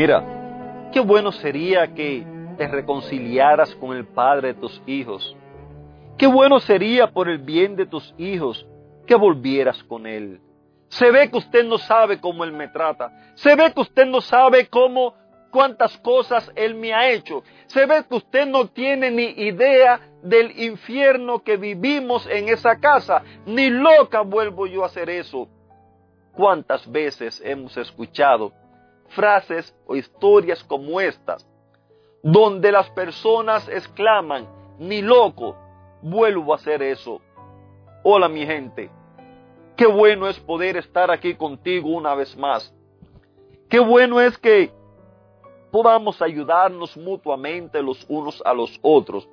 Mira, qué bueno sería que te reconciliaras con el padre de tus hijos. Qué bueno sería por el bien de tus hijos que volvieras con él. Se ve que usted no sabe cómo él me trata. Se ve que usted no sabe cómo, cuántas cosas él me ha hecho. Se ve que usted no tiene ni idea del infierno que vivimos en esa casa. Ni loca vuelvo yo a hacer eso. ¿Cuántas veces hemos escuchado frases o historias como estas, donde las personas exclaman, ni loco, vuelvo a hacer eso. Hola mi gente, qué bueno es poder estar aquí contigo una vez más. Qué bueno es que podamos ayudarnos mutuamente los unos a los otros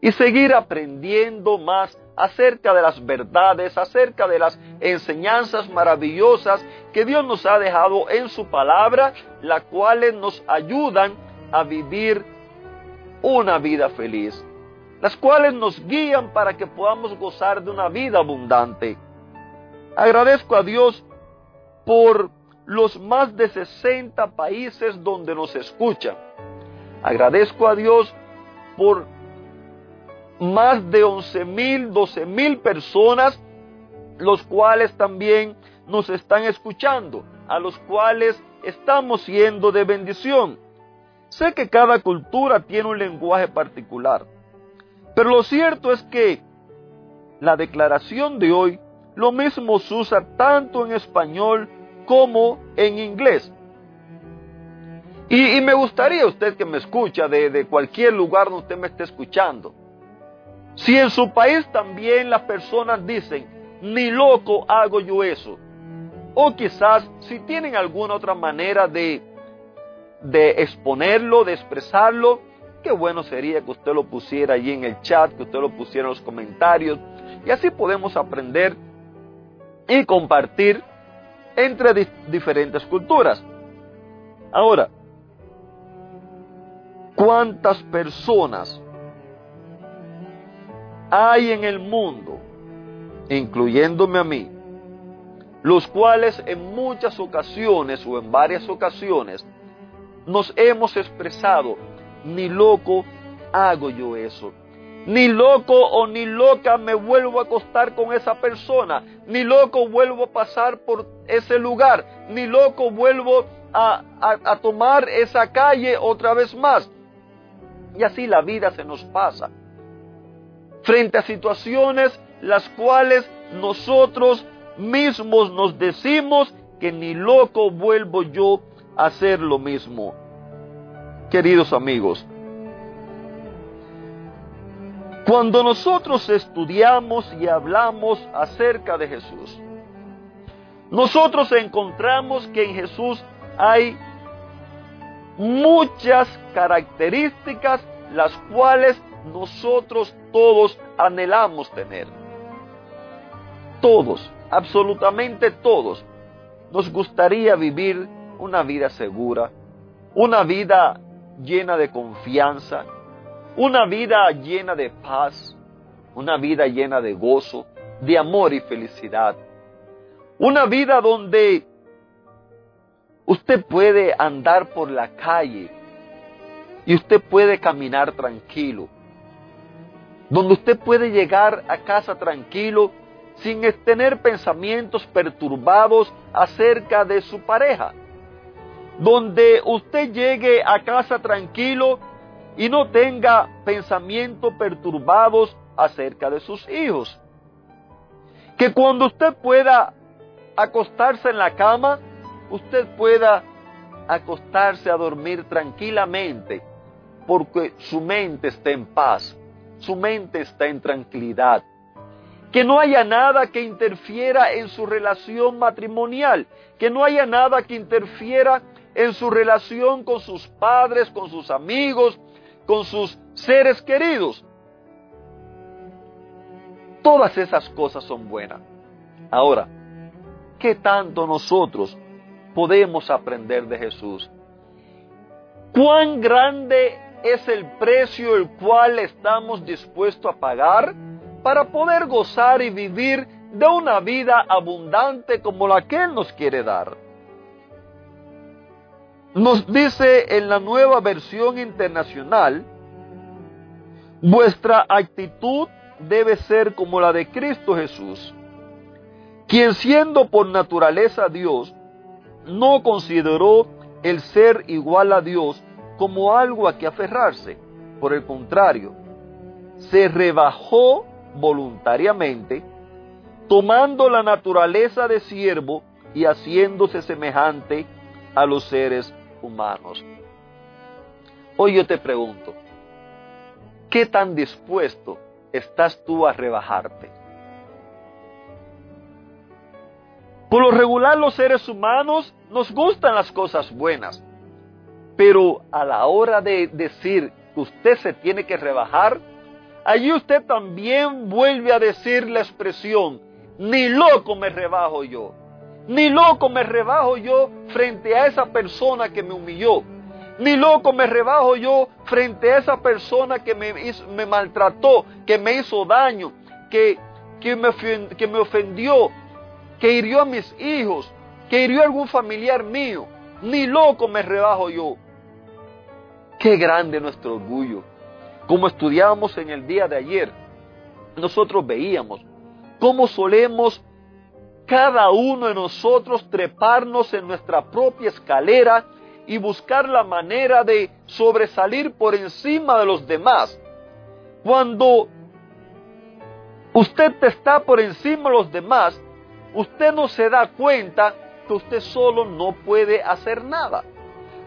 y seguir aprendiendo más acerca de las verdades, acerca de las enseñanzas maravillosas que Dios nos ha dejado en su palabra, las cuales nos ayudan a vivir una vida feliz, las cuales nos guían para que podamos gozar de una vida abundante. Agradezco a Dios por los más de 60 países donde nos escuchan. Agradezco a Dios por más de 11 mil, 12 mil personas, los cuales también nos están escuchando, a los cuales estamos siendo de bendición. Sé que cada cultura tiene un lenguaje particular, pero lo cierto es que la declaración de hoy lo mismo se usa tanto en español como en inglés. Y, me gustaría usted que me escucha de, de cualquier lugar donde usted me esté escuchando si en su país también las personas dicen, ni loco hago yo eso. O quizás si tienen alguna otra manera de, de exponerlo, de expresarlo, qué bueno sería que usted lo pusiera allí en el chat, que usted lo pusiera en los comentarios. Y así podemos aprender y compartir entre diferentes culturas. Ahora, ¿cuántas personas hay en el mundo, incluyéndome a mí, los cuales en muchas ocasiones o en varias ocasiones nos hemos expresado, ni loco hago yo eso. Ni loco o ni loca me vuelvo a acostar con esa persona. Ni loco vuelvo a pasar por ese lugar. Ni loco vuelvo a, a tomar esa calle otra vez más. Y así la vida se nos pasa frente a situaciones las cuales nosotros mismos nos decimos que ni loco vuelvo yo a hacer lo mismo. Queridos amigos, cuando nosotros estudiamos y hablamos acerca de Jesús, nosotros encontramos que en Jesús hay muchas características las cuales nosotros todos anhelamos tener. Todos, absolutamente todos, nos gustaría vivir una vida segura, una vida llena de confianza, una vida llena de paz, una vida llena de gozo, de amor y felicidad. Una vida donde usted puede andar por la calle y usted puede caminar tranquilo donde usted puede llegar a casa tranquilo sin tener pensamientos perturbados acerca de su pareja, donde usted llegue a casa tranquilo y no tenga pensamientos perturbados acerca de sus hijos. Que cuando usted pueda acostarse en la cama, usted pueda acostarse a dormir tranquilamente, porque su mente está en paz, su mente está en tranquilidad. Que no haya nada que interfiera en su relación matrimonial, que no haya nada que interfiera en su relación con sus padres, con sus amigos, con sus seres queridos. Todas esas cosas son buenas. Ahora, ¿qué tanto nosotros podemos aprender de Jesús? ¿Cuán grande es el precio el cual estamos dispuestos a pagar para poder gozar y vivir de una vida abundante como la que Él nos quiere dar? Nos dice en la nueva versión internacional, vuestra actitud debe ser como la de Cristo Jesús, quien siendo por naturaleza Dios, no consideró el ser igual a Dios como algo a que aferrarse. Por el contrario, se rebajó voluntariamente, tomando la naturaleza de siervo y haciéndose semejante a los seres humanos. Hoy yo te pregunto, ¿qué tan dispuesto estás tú a rebajarte? Por lo regular los seres humanos nos gustan las cosas buenas, pero a la hora de decir que usted se tiene que rebajar, allí usted también vuelve a decir la expresión, ni loco me rebajo yo, ni loco me rebajo yo frente a esa persona que me humilló, ni loco me rebajo yo frente a esa persona que me, maltrató, que me hizo daño, que, que, me, que me ofendió, que hirió a mis hijos, que hirió a algún familiar mío. Ni loco me rebajo yo. Qué grande nuestro orgullo. Como estudiábamos en el día de ayer, nosotros veíamos cómo solemos cada uno de nosotros treparnos en nuestra propia escalera y buscar la manera de sobresalir por encima de los demás. Cuando usted está por encima de los demás, usted no se da cuenta que usted solo no puede hacer nada.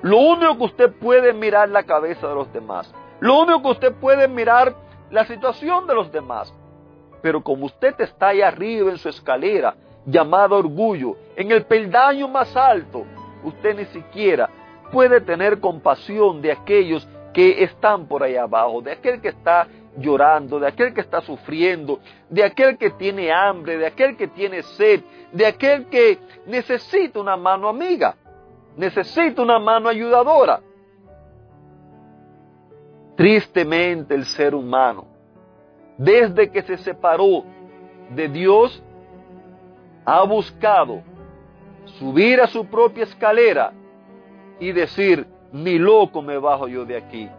Lo único que usted puede mirar la cabeza de los demás. Lo único que usted puede mirar la situación de los demás. Pero como usted está ahí arriba en su escalera, llamado orgullo, en el peldaño más alto, usted ni siquiera puede tener compasión de aquellos que están por ahí abajo, de aquel que está llorando, de aquel que está sufriendo, de aquel que tiene hambre, de aquel que tiene sed, de aquel que necesita una mano amiga, necesita una mano ayudadora. Tristemente el ser humano, desde que se separó de Dios, ha buscado subir a su propia escalera y decir, ni loco me bajo yo de aquí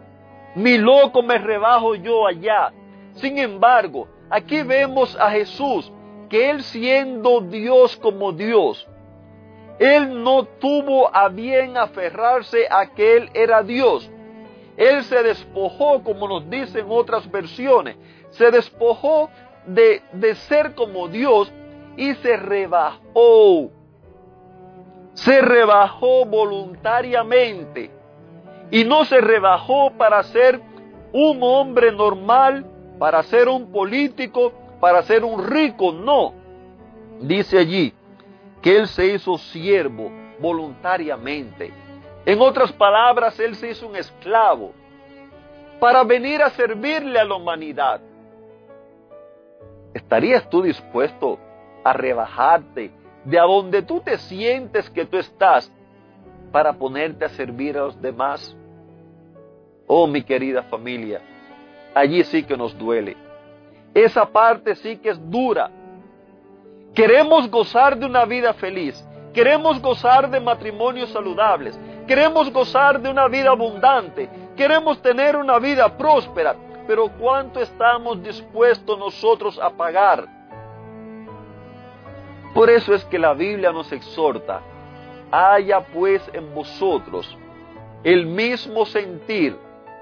mi loco me rebajo yo allá. Sin embargo, aquí vemos a Jesús, que él siendo Dios como Dios, él no tuvo a bien aferrarse a que él era Dios. Él se despojó, como nos dicen otras versiones, se despojó de, de ser como Dios y se rebajó. Se rebajó voluntariamente y no se rebajó para ser un hombre normal, para ser un político, para ser un rico, no. Dice allí que él se hizo siervo voluntariamente. En otras palabras, él se hizo un esclavo para venir a servirle a la humanidad. ¿Estarías tú dispuesto a rebajarte de a donde tú te sientes que tú estás para ponerte a servir a los demás? Oh, mi querida familia, allí sí que nos duele. Esa parte sí que es dura. Queremos gozar de una vida feliz. Queremos gozar de matrimonios saludables. Queremos gozar de una vida abundante. Queremos tener una vida próspera. Pero ¿cuánto estamos dispuestos nosotros a pagar? Por eso es que la Biblia nos exhorta. Haya pues en vosotros el mismo sentir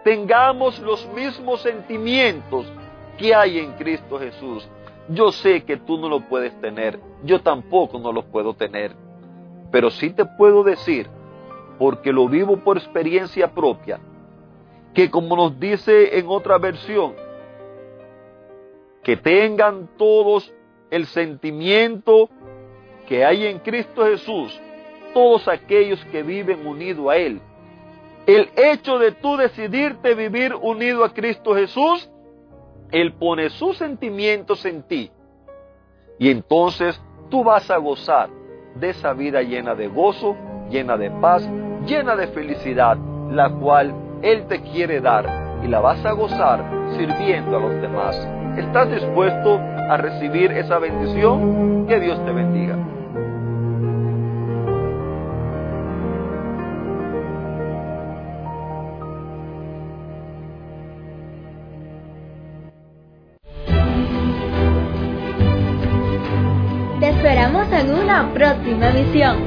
tengamos los mismos sentimientos que hay en Cristo Jesús. Yo sé que tú no lo puedes tener, yo tampoco no lo puedo tener, pero sí te puedo decir, porque lo vivo por experiencia propia, que como nos dice en otra versión, que tengan todos el sentimiento que hay en Cristo Jesús, todos aquellos que viven unidos a Él. El hecho de tú decidirte vivir unido a Cristo Jesús, Él pone sus sentimientos en ti. Y entonces tú vas a gozar de esa vida llena de gozo, llena de paz, llena de felicidad, la cual Él te quiere dar y la vas a gozar sirviendo a los demás. ¿Estás dispuesto a recibir esa bendición? Que Dios te bendiga. Te esperamos en una próxima emisión.